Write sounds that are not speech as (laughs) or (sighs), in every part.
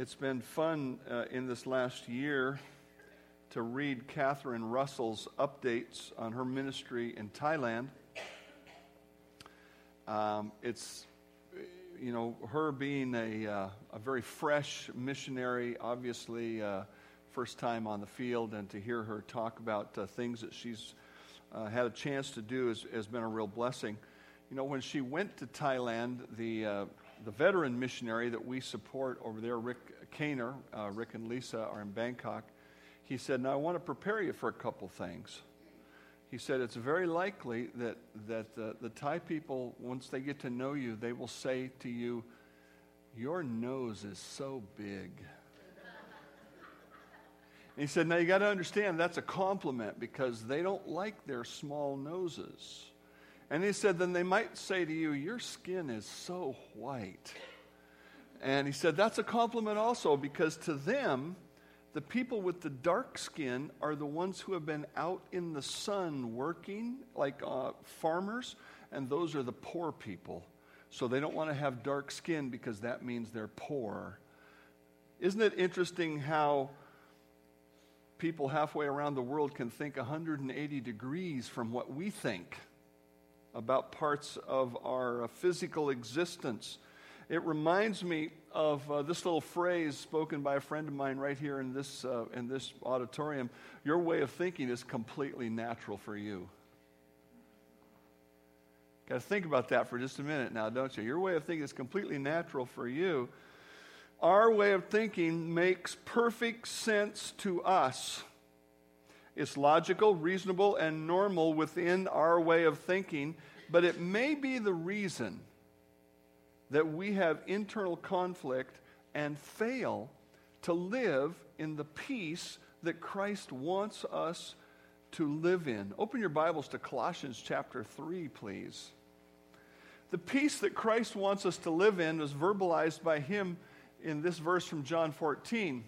it's been fun uh, in this last year to read Catherine Russell's updates on her ministry in Thailand. Um, it's, you know, her being a, uh, a very fresh missionary, obviously, uh, first time on the field, and to hear her talk about uh, things that she's uh, had a chance to do has, has, been a real blessing. You know, when she went to Thailand, the, uh, the veteran missionary that we support over there, Rick Kaner, uh, Rick and Lisa are in Bangkok. He said, Now I want to prepare you for a couple things. He said, It's very likely that, that the, the Thai people, once they get to know you, they will say to you, Your nose is so big. And he said, Now you got to understand that's a compliment because they don't like their small noses. And he said, Then they might say to you, Your skin is so white. And he said that's a compliment also because to them, the people with the dark skin are the ones who have been out in the sun working, like uh, farmers, and those are the poor people. So they don't want to have dark skin because that means they're poor. Isn't it interesting how people halfway around the world can think 180 degrees from what we think about parts of our uh, physical existence? It reminds me of uh, this little phrase spoken by a friend of mine right here in this, uh, in this auditorium. Your way of thinking is completely natural for you. Got to think about that for just a minute now, don't you? Your way of thinking is completely natural for you. Our way of thinking makes perfect sense to us. It's logical, reasonable, and normal within our way of thinking, but it may be the reason that we have internal conflict and fail to live in the peace that Christ wants us to live in. Open your Bibles to Colossians chapter 3, please. The peace that Christ wants us to live in was verbalized by him in this verse from John 14.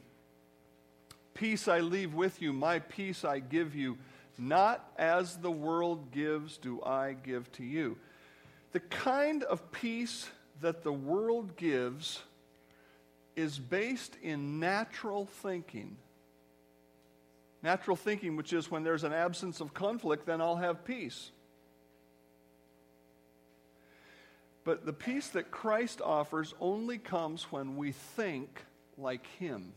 Peace I leave with you, my peace I give you. Not as the world gives, do I give to you. The kind of peace that the world gives is based in natural thinking. Natural thinking, which is when there's an absence of conflict, then I'll have peace. But the peace that Christ offers only comes when we think like Him.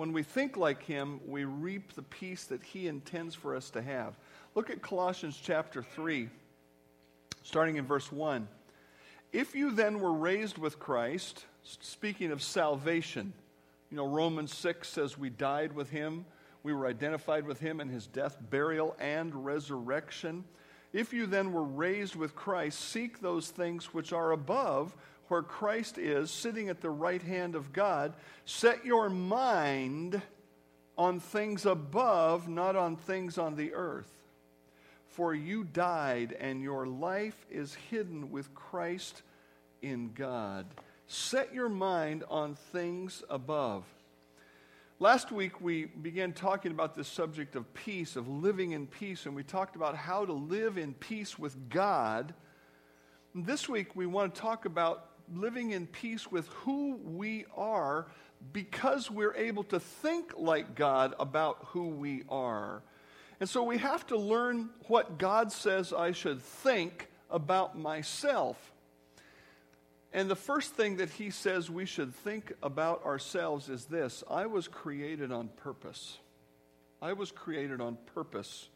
When we think like Him, we reap the peace that He intends for us to have. Look at Colossians chapter 3, starting in verse 1. If you then were raised with Christ, speaking of salvation, you know, Romans 6 says we died with him, we were identified with him in his death, burial, and resurrection. If you then were raised with Christ, seek those things which are above, where Christ is, sitting at the right hand of God. Set your mind on things above, not on things on the earth. For you died, and your life is hidden with Christ in God. Set your mind on things above. Last week, we began talking about this subject of peace, of living in peace, and we talked about how to live in peace with God. This week, we want to talk about living in peace with who we are because we're able to think like God about who we are. And so we have to learn what God says I should think about myself. And the first thing that he says we should think about ourselves is this I was created on purpose. I was created on purpose.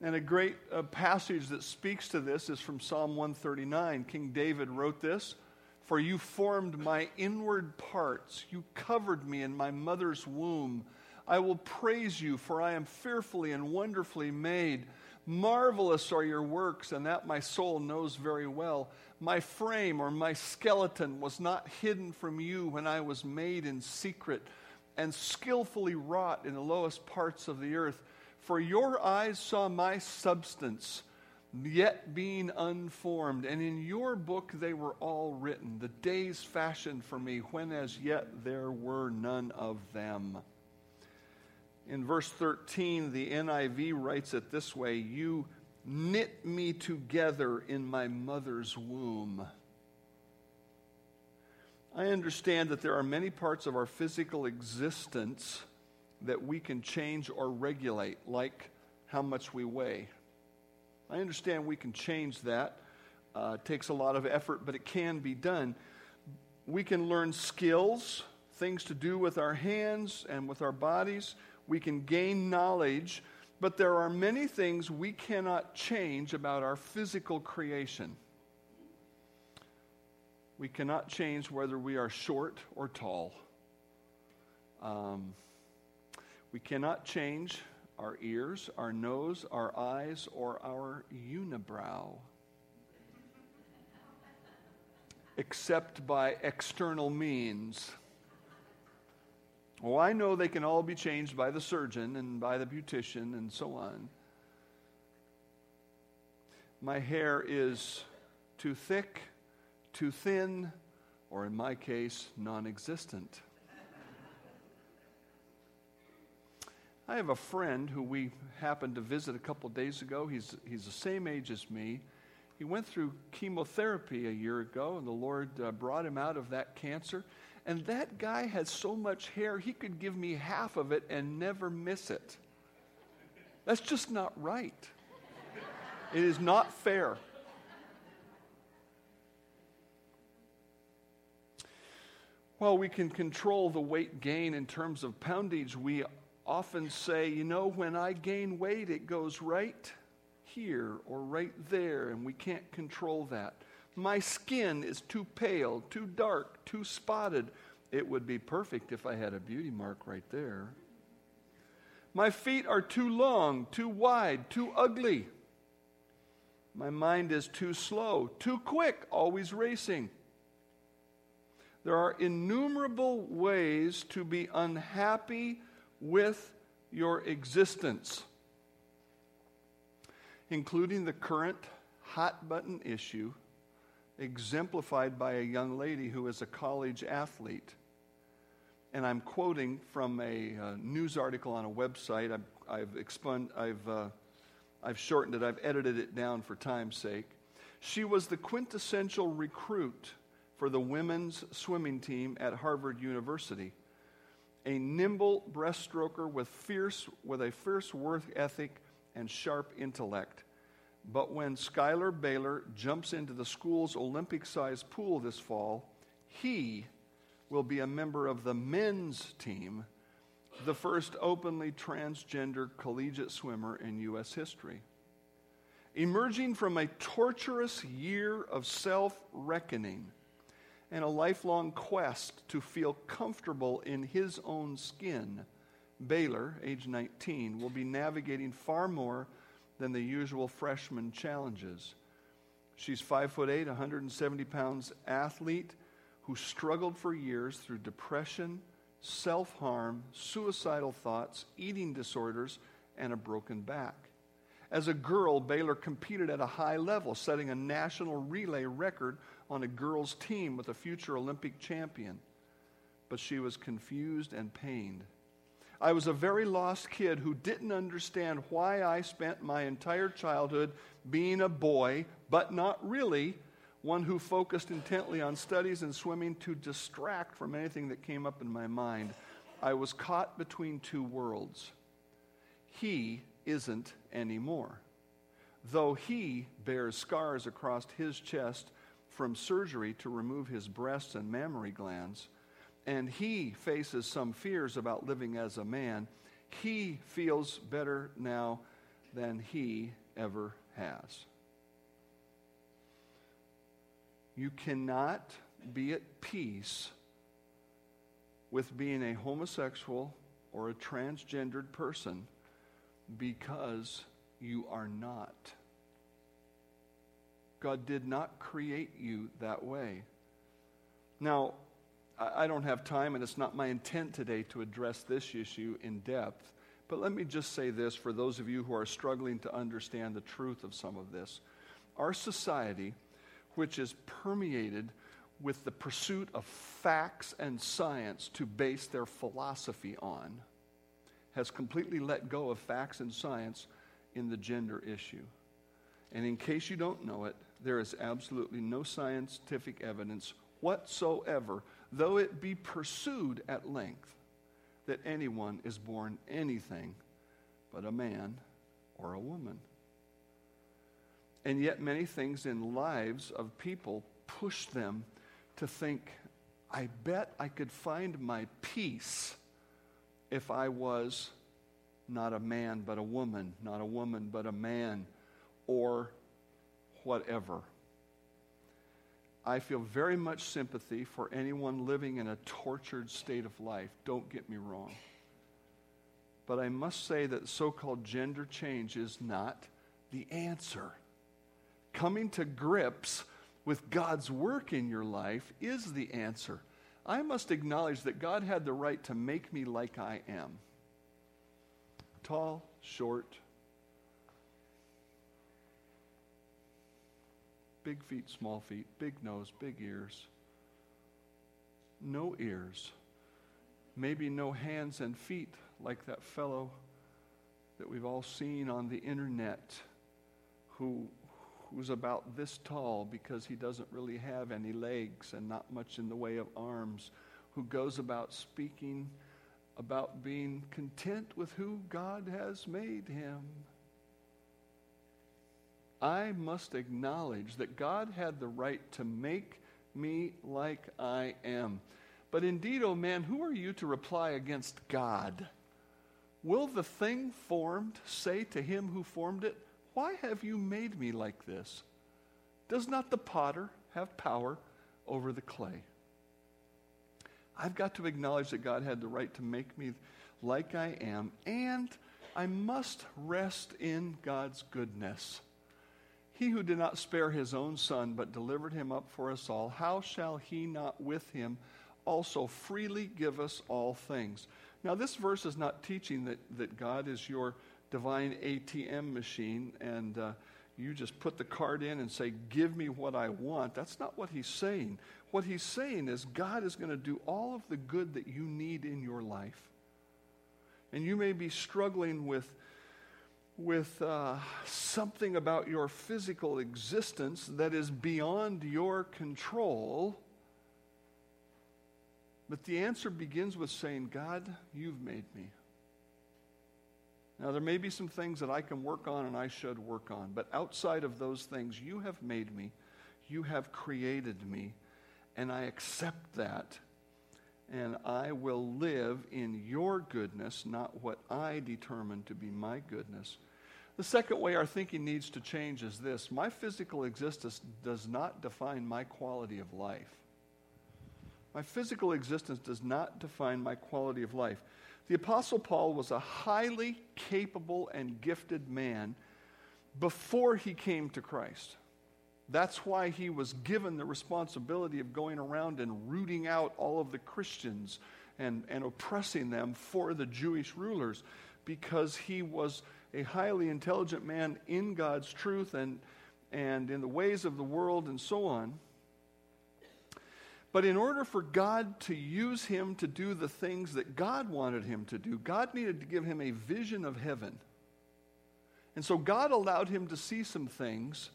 And a great uh, passage that speaks to this is from Psalm 139. King David wrote this For you formed my inward parts, you covered me in my mother's womb. I will praise you, for I am fearfully and wonderfully made. Marvelous are your works, and that my soul knows very well. My frame or my skeleton was not hidden from you when I was made in secret and skillfully wrought in the lowest parts of the earth. For your eyes saw my substance, yet being unformed, and in your book they were all written, the days fashioned for me, when as yet there were none of them. In verse 13, the NIV writes it this way You knit me together in my mother's womb. I understand that there are many parts of our physical existence that we can change or regulate, like how much we weigh. I understand we can change that. Uh, it takes a lot of effort, but it can be done. We can learn skills, things to do with our hands and with our bodies. We can gain knowledge, but there are many things we cannot change about our physical creation. We cannot change whether we are short or tall. Um, we cannot change our ears, our nose, our eyes, or our unibrow, except by external means. Oh, I know they can all be changed by the surgeon and by the beautician and so on. My hair is too thick, too thin, or in my case, non existent. I have a friend who we happened to visit a couple days ago. He's, he's the same age as me. He went through chemotherapy a year ago, and the Lord uh, brought him out of that cancer. And that guy has so much hair, he could give me half of it and never miss it. That's just not right. It is not fair. Well, we can control the weight gain in terms of poundage. We often say, you know, when I gain weight, it goes right here or right there, and we can't control that. My skin is too pale, too dark, too spotted. It would be perfect if I had a beauty mark right there. My feet are too long, too wide, too ugly. My mind is too slow, too quick, always racing. There are innumerable ways to be unhappy with your existence, including the current hot button issue exemplified by a young lady who is a college athlete. And I'm quoting from a uh, news article on a website. I've, I've, expun- I've, uh, I've shortened it, I've edited it down for time's sake. She was the quintessential recruit for the women's swimming team at Harvard University a nimble breaststroker with, fierce, with a fierce work ethic and sharp intellect. But when Schuyler Bailar jumps into the school's Olympic sized pool this fall, he will be a member of the men's team, the first openly transgender collegiate swimmer in U.S. history. Emerging from a torturous year of self reckoning, and a lifelong quest to feel comfortable in his own skin, Bailar, age 19, will be navigating far more than the usual freshman challenges. She's 5 foot 8, 170 pounds athlete who struggled for years through depression, self harm, suicidal thoughts, eating disorders, and a broken back. As a girl, Bailar competed at a high level, setting a national relay record on a girls' team with a future Olympic champion. But she was confused and pained. I was a very lost kid who didn't understand why I spent my entire childhood being a boy, but not really one who focused intently on studies and swimming to distract from anything that came up in my mind. I was caught between two worlds. He isn't anymore. Though he bears scars across his chest from surgery to remove his breasts and mammary glands, and he faces some fears about living as a man, he feels better now than he ever has. You cannot be at peace with being a homosexual or a transgendered person because you are not. God did not create you that way. Now, I don't have time, and it's not my intent today to address this issue in depth. But let me just say this for those of you who are struggling to understand the truth of some of this. Our society, which is permeated with the pursuit of facts and science to base their philosophy on, has completely let go of facts and science in the gender issue. And in case you don't know it, there is absolutely no scientific evidence whatsoever though it be pursued at length, that anyone is born anything but a man or a woman. And yet, many things in lives of people push them to think, I bet I could find my peace if I was not a man but a woman, not a woman but a man, or whatever. I feel very much sympathy for anyone living in a tortured state of life. Don't get me wrong. But I must say that so called gender change is not the answer. Coming to grips with God's work in your life is the answer. I must acknowledge that God had the right to make me like I am tall, short, big feet, small feet, big nose, big ears, no ears, maybe no hands and feet like that fellow that we've all seen on the internet who who's about this tall because he doesn't really have any legs and not much in the way of arms, who goes about speaking about being content with who God has made him. I must acknowledge that God had the right to make me like I am. But indeed, O oh man, who are you to reply against God? Will the thing formed say to him who formed it, Why have you made me like this? Does not the potter have power over the clay? I've got to acknowledge that God had the right to make me like I am, and I must rest in God's goodness. He who did not spare his own son, but delivered him up for us all, how shall he not with him also freely give us all things? Now, this verse is not teaching that, that God is your divine ATM machine and uh, you just put the card in and say, Give me what I want. That's not what he's saying. What he's saying is, God is going to do all of the good that you need in your life. And you may be struggling with, with uh, something about your physical existence that is beyond your control. But the answer begins with saying, God, you've made me. Now, there may be some things that I can work on and I should work on, but outside of those things, you have made me, you have created me, and I accept that. And I will live in your goodness, not what I determine to be my goodness. The second way our thinking needs to change is this my physical existence does not define my quality of life. My physical existence does not define my quality of life. The Apostle Paul was a highly capable and gifted man before he came to Christ. That's why he was given the responsibility of going around and rooting out all of the Christians and, and oppressing them for the Jewish rulers, because he was a highly intelligent man in God's truth and, and in the ways of the world and so on. But in order for God to use him to do the things that God wanted him to do, God needed to give him a vision of heaven. And so God allowed him to see some things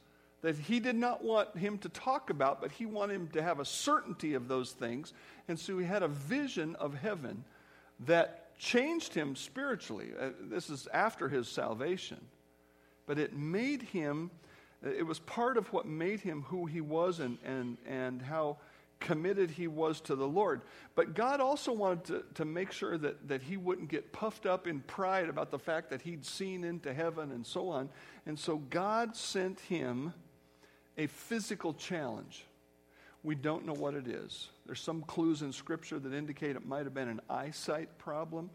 that he did not want him to talk about, but he wanted him to have a certainty of those things. And so he had a vision of heaven that changed him spiritually. Uh, this is after his salvation. But it made him, it was part of what made him who he was and, and, and how committed he was to the Lord. But God also wanted to, to make sure that, that he wouldn't get puffed up in pride about the fact that he'd seen into heaven and so on. And so God sent him a physical challenge. We don't know what it is. There's some clues in Scripture that indicate it might have been an eyesight problem,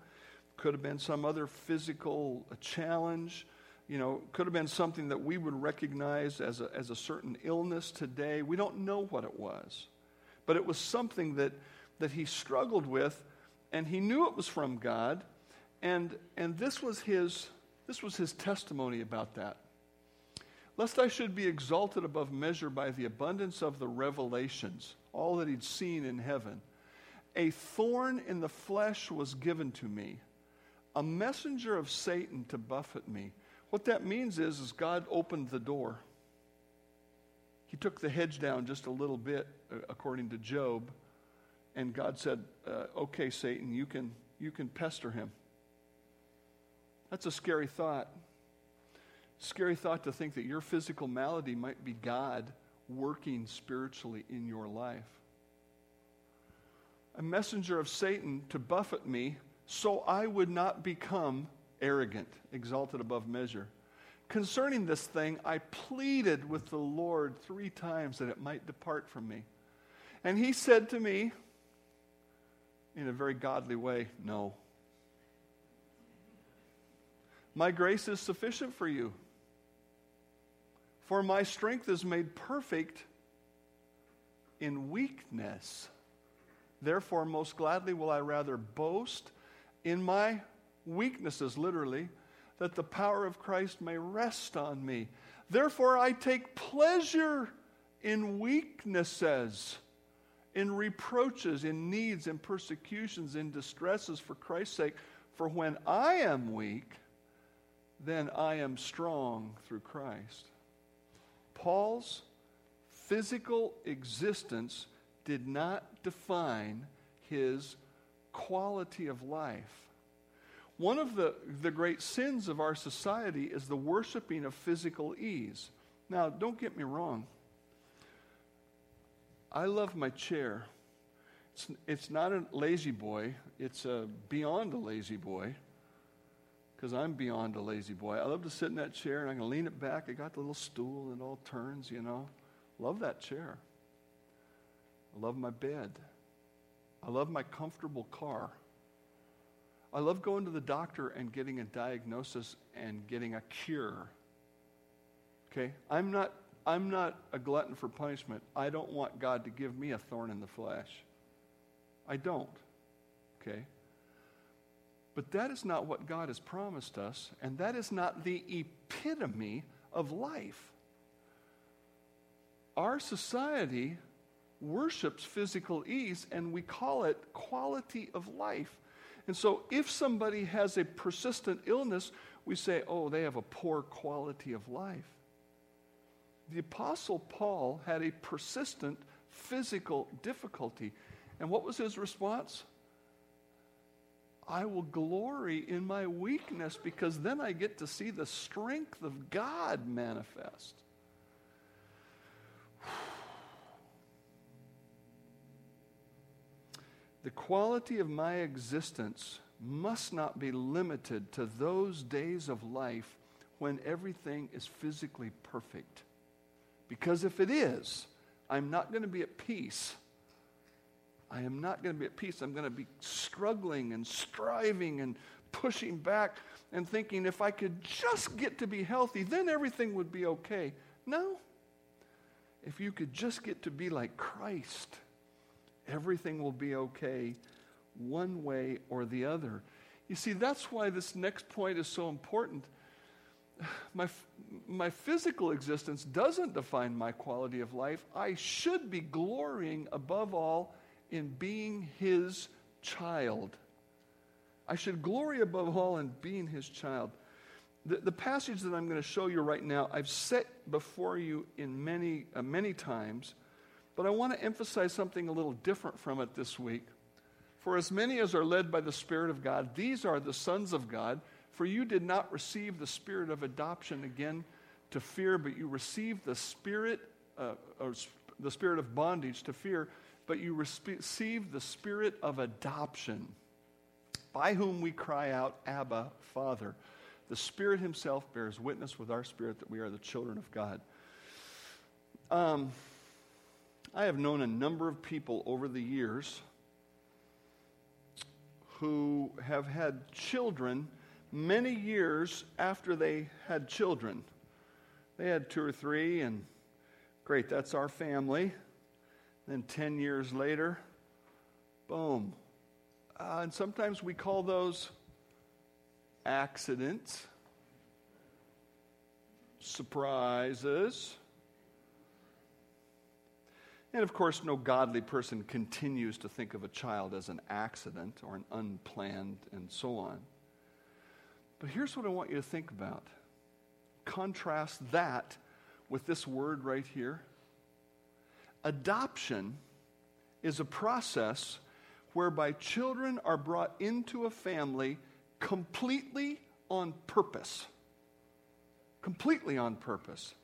could have been some other physical uh, challenge you know, could have been something that we would recognize as a, as a certain illness today. We don't know what it was but it was something that, that he struggled with, and he knew it was from God, and, and this, was his, this was his testimony about that. Lest I should be exalted above measure by the abundance of the revelations, all that he'd seen in heaven. A thorn in the flesh was given to me, a messenger of Satan to buffet me. What that means is, is God opened the door. He took the hedge down just a little bit, uh, according to Job, And God said, uh, Okay, Satan, you can, you can pester him. That's a scary thought. Scary thought to think that your physical malady might be God working spiritually in your life. A messenger of Satan to buffet me so I would not become arrogant, exalted above measure. Concerning this thing, I pleaded with the Lord three times that it might depart from me. And he said to me, in a very godly way, No. My grace is sufficient for you, for my strength is made perfect in weakness. Therefore, most gladly will I rather boast in my weaknesses, literally, that the power of Christ may rest on me. Therefore, I take pleasure in weaknesses, in reproaches, in needs, in persecutions, in distresses for Christ's sake. For when I am weak, then I am strong through Christ. Paul's physical existence did not define his quality of life. One of the, the great sins of our society is the worshiping of physical ease. Now, don't get me wrong. I love my chair. It's, it's not a lazy boy, it's a beyond a lazy boy because I'm beyond a lazy boy. I love to sit in that chair and I can lean it back. I got the little stool and it all turns, you know. Love that chair. I love my bed. I love my comfortable car. I love going to the doctor and getting a diagnosis and getting a cure. Okay? I'm not, I'm not a glutton for punishment. I don't want God to give me a thorn in the flesh. I don't. Okay? But that is not what God has promised us, and that is not the epitome of life. Our society worships physical ease, and we call it quality of life. And so, if somebody has a persistent illness, we say, oh, they have a poor quality of life. The Apostle Paul had a persistent physical difficulty. And what was his response? I will glory in my weakness because then I get to see the strength of God manifest. The quality of my existence must not be limited to those days of life when everything is physically perfect. Because if it is, I'm not going to be at peace. I am not going to be at peace. I'm going to be struggling and striving and pushing back and thinking if I could just get to be healthy, then everything would be okay. No. If you could just get to be like Christ, everything will be okay one way or the other. You see, that's why this next point is so important. (sighs) My, my physical existence doesn't define my quality of life. I should be glorying above all in being His child. I should glory above all in being His child. The, the passage that I'm going to show you right now, I've set before you in many, uh, many times. But I want to emphasize something a little different from it this week. For as many as are led by the Spirit of God, these are the sons of God. For you did not receive the spirit of adoption again to fear, but you received the spirit, uh, or the spirit of bondage to fear, but you receive the spirit of adoption, by whom we cry out, Abba, Father. The Spirit Himself bears witness with our spirit that we are the children of God. Um, I have known a number of people over the years who have had children many years after they had children. They had two or three, and great, that's our family. Then 10 years later, boom. Uh, and sometimes we call those accidents, surprises. And of course, no godly person continues to think of a child as an accident or an unplanned and so on. But here's what I want you to think about contrast that with this word right here. Adoption is a process whereby children are brought into a family completely on purpose. Completely on purpose.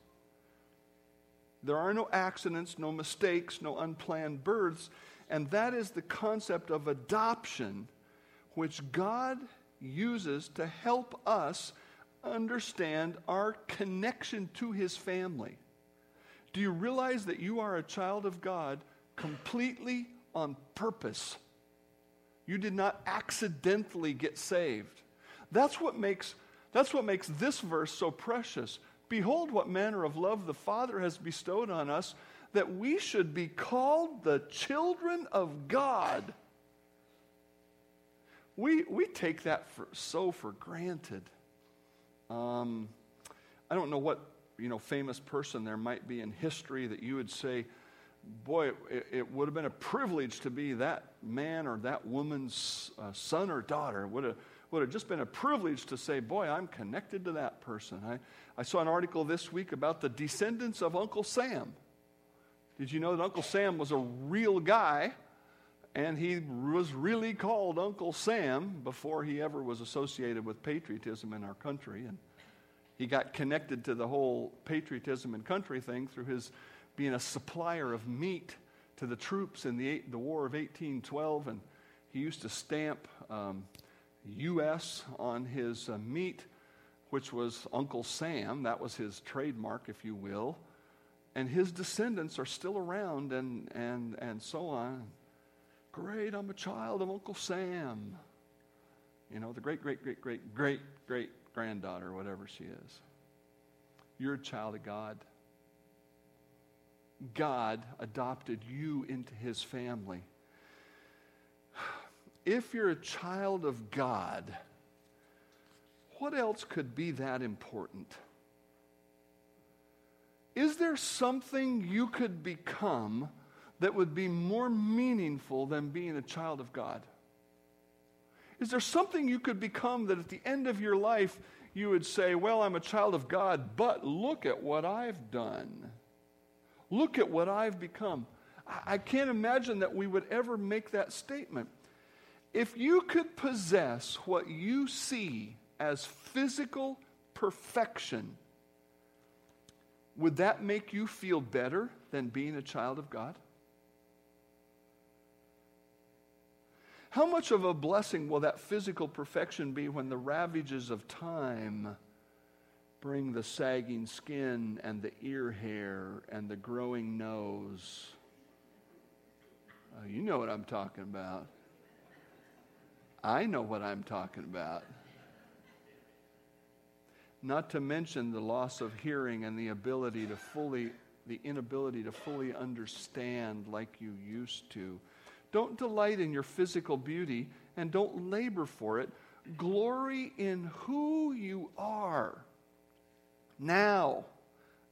There are no accidents, no mistakes, no unplanned births, and that is the concept of adoption, which God uses to help us understand our connection to His family. Do you realize that you are a child of God completely on purpose? You did not accidentally get saved. That's what makes, that's what makes this verse so precious. Behold, what manner of love the Father has bestowed on us that we should be called the children of God. We, we take that for, so for granted. Um, I don't know what you know famous person there might be in history that you would say, boy, it, it would have been a privilege to be that man or that woman's uh, son or daughter. Would have would have just been a privilege to say, boy, I'm connected to that person. I, I saw an article this week about the descendants of Uncle Sam. Did you know that Uncle Sam was a real guy? And he was really called Uncle Sam before he ever was associated with patriotism in our country. And he got connected to the whole patriotism and country thing through his being a supplier of meat to the troops in the, the War of 1812. And he used to stamp um, U.S. on his uh, meat, which was Uncle Sam. That was his trademark, if you will and his descendants are still around and, and, and so on. Great, I'm a child of Uncle Sam. You know, the great, great, great, great, great, great granddaughter, whatever she is. You're a child of God. God adopted you into his family. (sighs) If you're a child of God, what else could be that important? Is there something you could become that would be more meaningful than being a child of God? Is there something you could become that at the end of your life you would say, Well, I'm a child of God, but look at what I've done? Look at what I've become. I can't imagine that we would ever make that statement. If you could possess what you see as physical perfection, would that make you feel better than being a child of God? How much of a blessing will that physical perfection be when the ravages of time bring the sagging skin and the ear hair and the growing nose? Uh, you know what I'm talking about. I know what I'm talking about not to mention the loss of hearing and the ability to fully the inability to fully understand like you used to. Don't delight in your physical beauty and don't labor for it. Glory in who you are now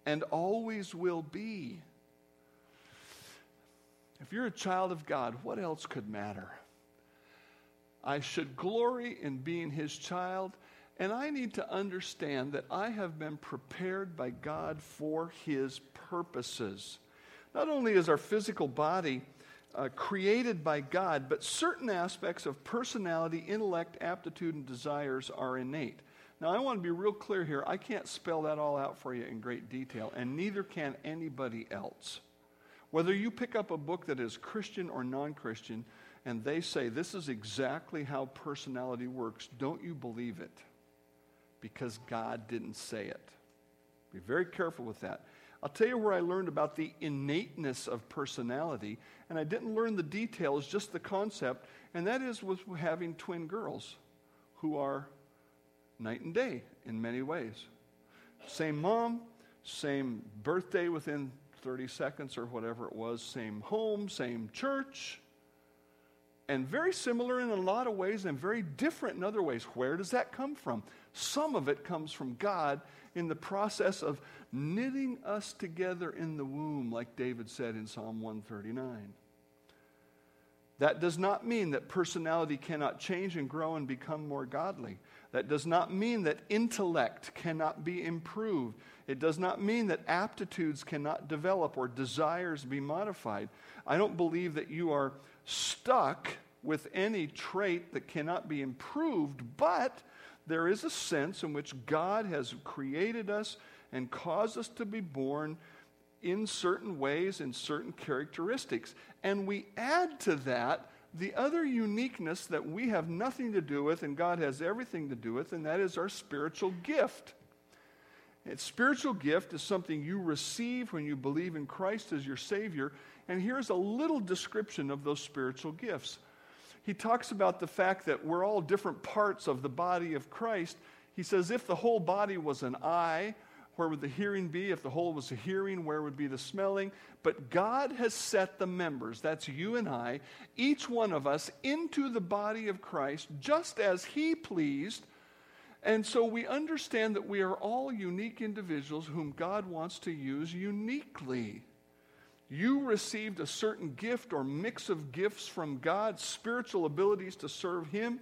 and always will be. If you're a child of God, what else could matter? I should glory in being his child and I need to understand that I have been prepared by God for His purposes. Not only is our physical body uh, created by God, but certain aspects of personality, intellect, aptitude, and desires are innate. Now, I want to be real clear here. I can't spell that all out for you in great detail, and neither can anybody else. Whether you pick up a book that is Christian or non Christian, and they say this is exactly how personality works, don't you believe it? because God didn't say it. Be very careful with that. I'll tell you where I learned about the innateness of personality, and I didn't learn the details, just the concept, and that is with having twin girls who are night and day in many ways. Same mom, same birthday within 30 seconds or whatever it was, same home, same church, and very similar in a lot of ways and very different in other ways. Where does that come from? Some of it comes from God in the process of knitting us together in the womb, like David said in Psalm 139. That does not mean that personality cannot change and grow and become more godly. That does not mean that intellect cannot be improved. It does not mean that aptitudes cannot develop or desires be modified. I don't believe that you are stuck with any trait that cannot be improved, but there is a sense in which God has created us and caused us to be born in certain ways, in certain characteristics. And we add to that the other uniqueness that we have nothing to do with and God has everything to do with, and that is our spiritual gift. And spiritual gift is something you receive when you believe in Christ as your Savior. And here's a little description of those spiritual gifts. He talks about the fact that we're all different parts of the body of Christ. He says, if the whole body was an eye, where would the hearing be? If the whole was a hearing, where would be the smelling? But God has set the members, that's you and I, each one of us, into the body of Christ just as He pleased. And so we understand that we are all unique individuals whom God wants to use uniquely. You received a certain gift or mix of gifts from God, spiritual abilities to serve Him.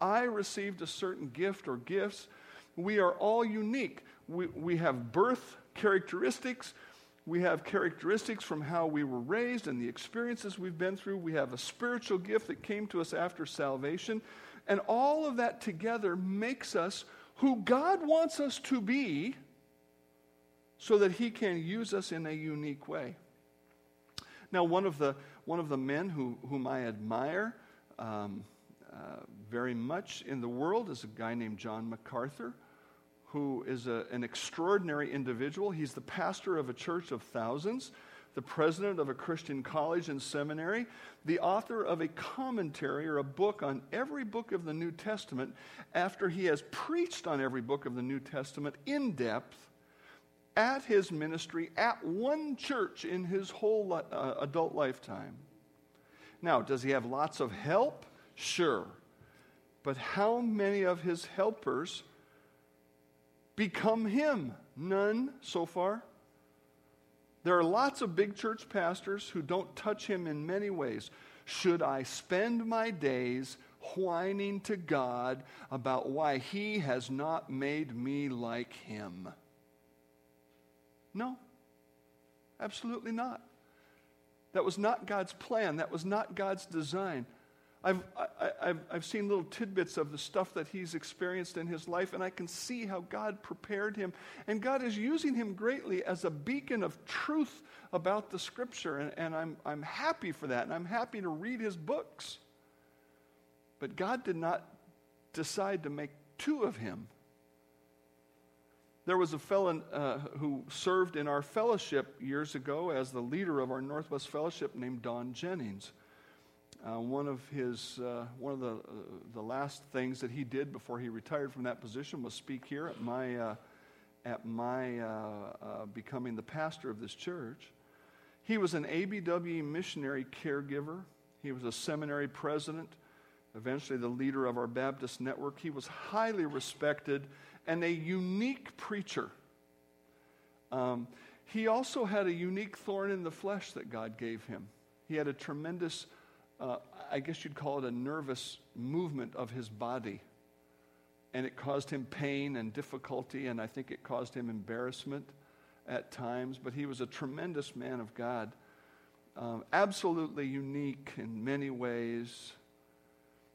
I received a certain gift or gifts. We are all unique we, we have birth characteristics. We have characteristics from how we were raised and the experiences we've been through. We have a spiritual gift that came to us after salvation. And all of that together makes us who God wants us to be so that He can use us in a unique way. Now, one of the, one of the men who, whom I admire um, uh, very much in the world is a guy named John MacArthur who is a, an extraordinary individual. He's the pastor of a church of thousands, the president of a Christian college and seminary, the author of a commentary or a book on every book of the New Testament after he has preached on every book of the New Testament in depth at his ministry at one church in his whole uh, adult lifetime. Now, does he have lots of help? Sure. But how many of his helpers become him? None so far. There are lots of big church pastors who don't touch him in many ways. Should I spend my days whining to God about why he has not made me like him? No, absolutely not. That was not God's plan. That was not God's design. I've, I, have I've seen little tidbits of the stuff that he's experienced in his life, and I can see how God prepared him. And God is using him greatly as a beacon of truth about the scripture. And, and I'm, I'm happy for that, and I'm happy to read his books. But God did not decide to make two of him. There was a fellow uh, who served in our fellowship years ago as the leader of our Northwest Fellowship named Don Jennings. Uh, one of his uh, one of the uh, the last things that he did before he retired from that position was speak here at my uh, at my uh, uh, becoming the pastor of this church. He was an ABW missionary caregiver. He was a seminary president, eventually the leader of our Baptist network. He was highly respected and a unique preacher. Um, he also had a unique thorn in the flesh that God gave him. He had a tremendous uh, I guess you'd call it a nervous movement of his body. And it caused him pain and difficulty, and I think it caused him embarrassment at times. But he was a tremendous man of God, um, absolutely unique in many ways.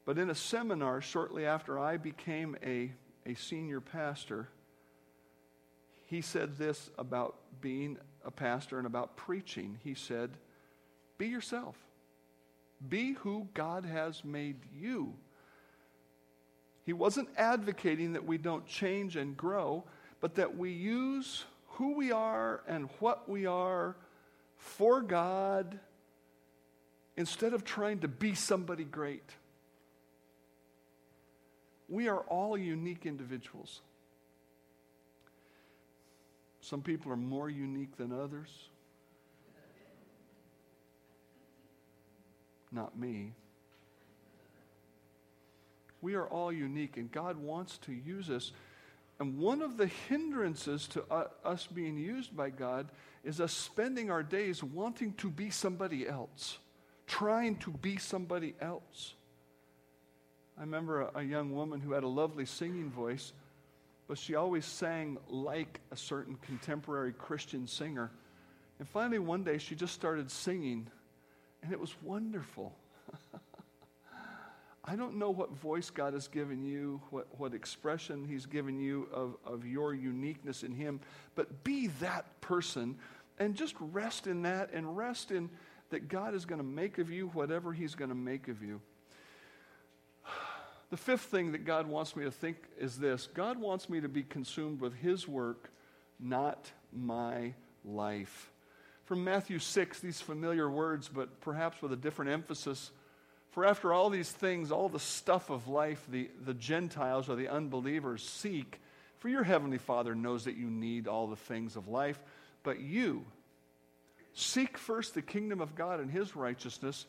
But in a seminar shortly after I became a, a senior pastor, he said this about being a pastor and about preaching. He said, Be yourself. Be who God has made you. He wasn't advocating that we don't change and grow, but that we use who we are and what we are for God instead of trying to be somebody great. We are all unique individuals. Some people are more unique than others. not me. We are all unique, and God wants to use us. And one of the hindrances to uh, us being used by God is us spending our days wanting to be somebody else, trying to be somebody else. I remember a, a young woman who had a lovely singing voice, but she always sang like a certain contemporary Christian singer. And finally, one day, she just started singing, and it was wonderful. (laughs) I don't know what voice God has given you, what, what expression He's given you of, of your uniqueness in Him, but be that person and just rest in that and rest in that God is going to make of you whatever He's going to make of you. The fifth thing that God wants me to think is this God wants me to be consumed with His work, not my life. From Matthew 6, these familiar words, but perhaps with a different emphasis. For after all these things, all the stuff of life, the, the Gentiles or the unbelievers seek, for your heavenly Father knows that you need all the things of life, but you seek first the kingdom of God and his righteousness.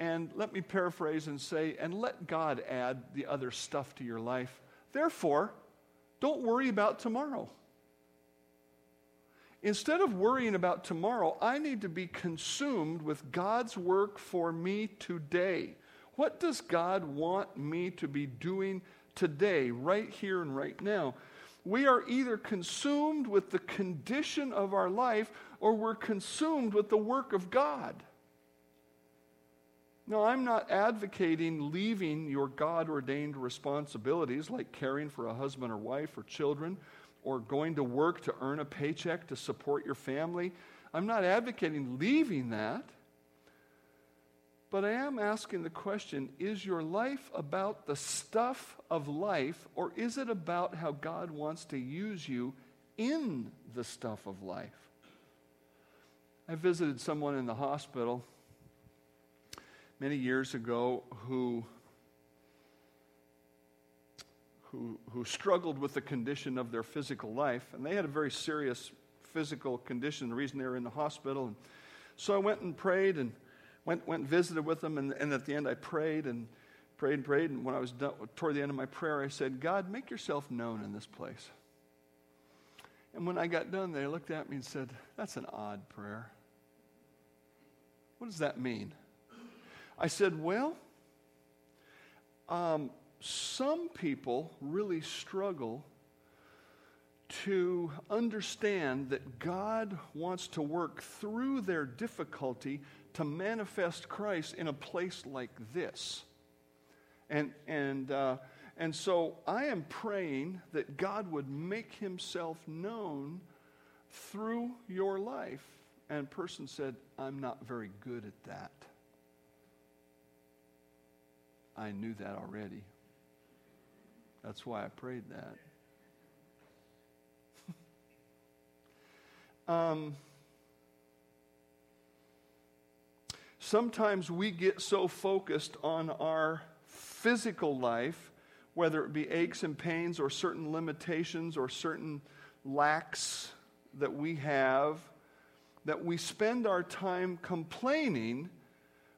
And let me paraphrase and say, and let God add the other stuff to your life. Therefore, don't worry about tomorrow. Instead of worrying about tomorrow, I need to be consumed with God's work for me today. What does God want me to be doing today, right here and right now? We are either consumed with the condition of our life or we're consumed with the work of God. Now, I'm not advocating leaving your God ordained responsibilities like caring for a husband or wife or children or going to work to earn a paycheck to support your family. I'm not advocating leaving that. But I am asking the question is your life about the stuff of life, or is it about how God wants to use you in the stuff of life? I visited someone in the hospital many years ago who who, who struggled with the condition of their physical life. And they had a very serious physical condition, the reason they were in the hospital. And so I went and prayed and went, went and visited with them. And, and at the end, I prayed and prayed and prayed. And when I was done, toward the end of my prayer, I said, God, make yourself known in this place. And when I got done, they looked at me and said, That's an odd prayer. What does that mean? I said, Well, um, some people really struggle to understand that God wants to work through their difficulty to manifest Christ in a place like this. And, and, uh, and so I am praying that God would make himself known through your life. And person said, I'm not very good at that. I knew that already. That's why I prayed that. (laughs) um, sometimes we get so focused on our physical life, whether it be aches and pains or certain limitations or certain lacks that we have, that we spend our time complaining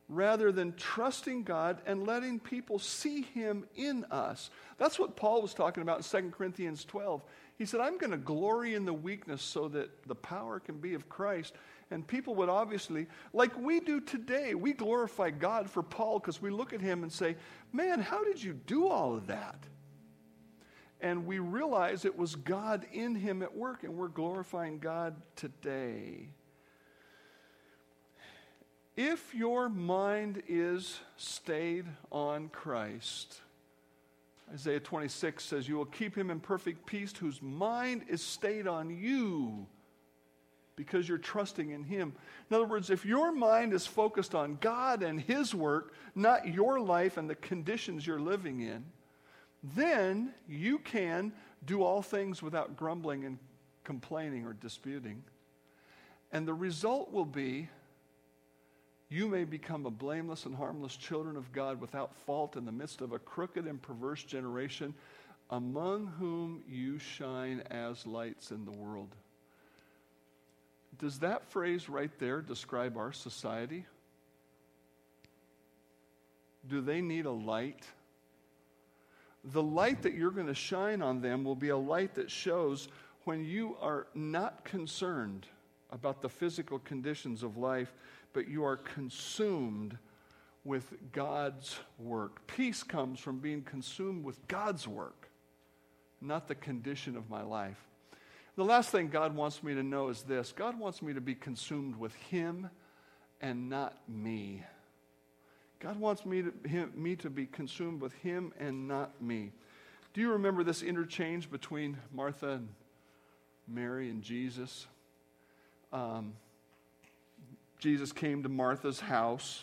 rather than trusting God and letting people see Him in us. That's what Paul was talking about in 2 Corinthians 12. He said, I'm going to glory in the weakness so that the power can be of Christ. And people would obviously, like we do today, we glorify God for Paul because we look at him and say, Man, how did you do all of that? And we realize it was God in him at work, and we're glorifying God today. If your mind is stayed on Christ, Isaiah 26 says, You will keep him in perfect peace whose mind is stayed on you because you're trusting in him. In other words, if your mind is focused on God and his work, not your life and the conditions you're living in, then you can do all things without grumbling and complaining or disputing. And the result will be you may become a blameless and harmless children of God without fault in the midst of a crooked and perverse generation among whom you shine as lights in the world. Does that phrase right there describe our society? Do they need a light? The light that you're going to shine on them will be a light that shows when you are not concerned about the physical conditions of life but you are consumed with God's work. Peace comes from being consumed with God's work, not the condition of my life. The last thing God wants me to know is this God wants me to be consumed with Him and not me. God wants me to, him, me to be consumed with Him and not me. Do you remember this interchange between Martha and Mary and Jesus? Um, Jesus came to Martha's house.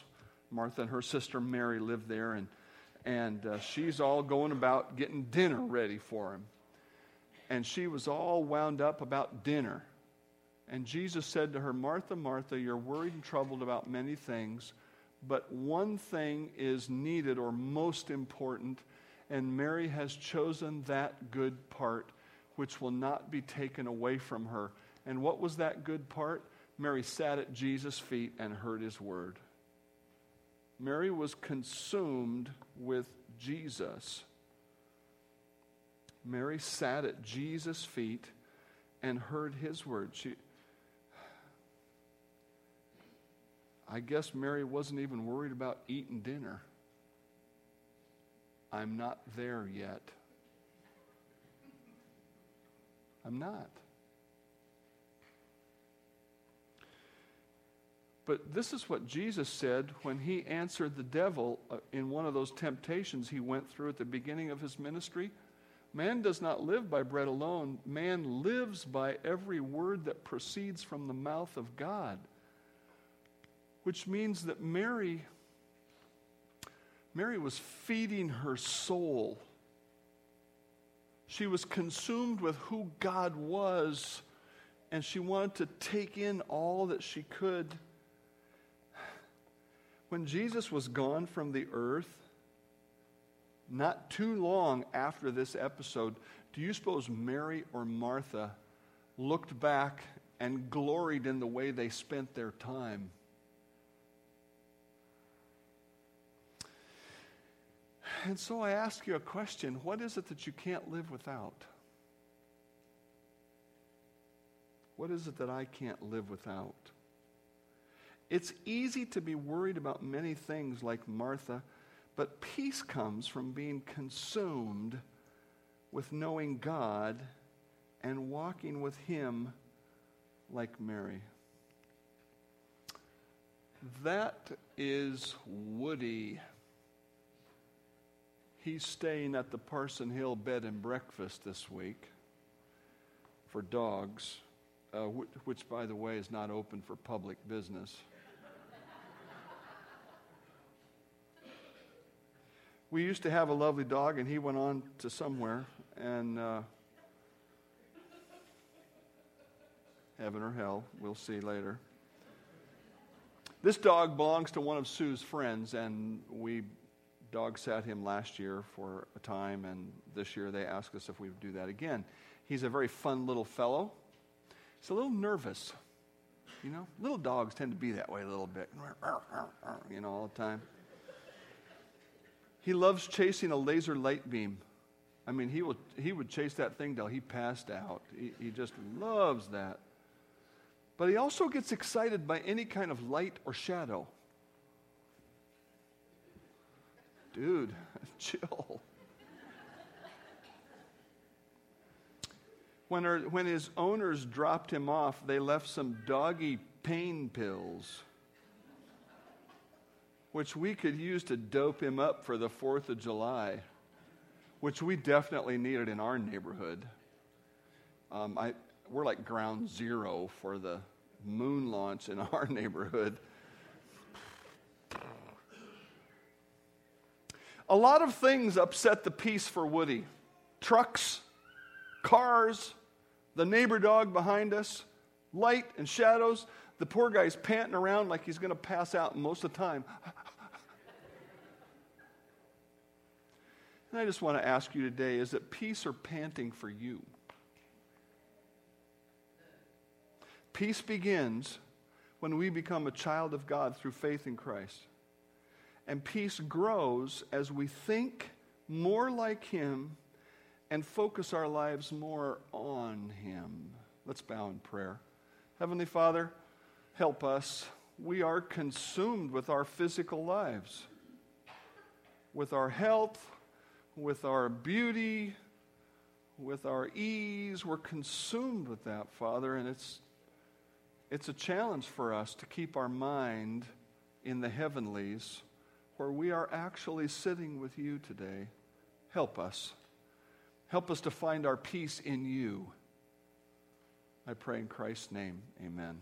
Martha and her sister Mary lived there, and, and uh, she's all going about getting dinner ready for him. And she was all wound up about dinner. And Jesus said to her, Martha, Martha, you're worried and troubled about many things, but one thing is needed or most important, and Mary has chosen that good part, which will not be taken away from her. And what was that good part? Mary sat at Jesus' feet and heard his word. Mary was consumed with Jesus. Mary sat at Jesus' feet and heard his word. She, I guess Mary wasn't even worried about eating dinner. I'm not there yet. I'm not. But this is what Jesus said when he answered the devil uh, in one of those temptations he went through at the beginning of his ministry. Man does not live by bread alone, man lives by every word that proceeds from the mouth of God. Which means that Mary Mary was feeding her soul. She was consumed with who God was, and she wanted to take in all that she could when Jesus was gone from the earth, not too long after this episode, do you suppose Mary or Martha looked back and gloried in the way they spent their time? And so I ask you a question what is it that you can't live without? What is it that I can't live without? It's easy to be worried about many things like Martha, but peace comes from being consumed with knowing God and walking with Him like Mary. That is Woody. He's staying at the Parson Hill Bed and Breakfast this week for dogs, uh, which, by the way, is not open for public business. we used to have a lovely dog, and he went on to somewhere, and uh, heaven or hell, we'll see later. This dog belongs to one of Sue's friends, and we dog sat him last year for a time, and this year they asked us if we would do that again. He's a very fun little fellow. He's a little nervous. You know, little dogs tend to be that way a little bit, you know, all the time. He loves chasing a laser light beam. I mean, he, will, he would chase that thing till he passed out. He, he just loves that. But he also gets excited by any kind of light or shadow. Dude, (laughs) chill. When, her, when his owners dropped him off, they left some doggy pain pills which we could use to dope him up for the 4th of July, which we definitely needed in our neighborhood. Um, I, we're like ground zero for the moon launch in (laughs) our neighborhood. A lot of things upset the peace for Woody trucks, cars, the neighbor dog behind us, light and shadows. The poor guy's panting around like he's going to pass out most of the time. And I just want to ask you today is it peace or panting for you? Peace begins when we become a child of God through faith in Christ. And peace grows as we think more like Him and focus our lives more on Him. Let's bow in prayer. Heavenly Father, help us. We are consumed with our physical lives, with our health, with our beauty, with our ease. We're consumed with that, Father, and it's, it's a challenge for us to keep our mind in the heavenlies where we are actually sitting with you today. Help us. Help us to find our peace in you. I pray in Christ's name, amen.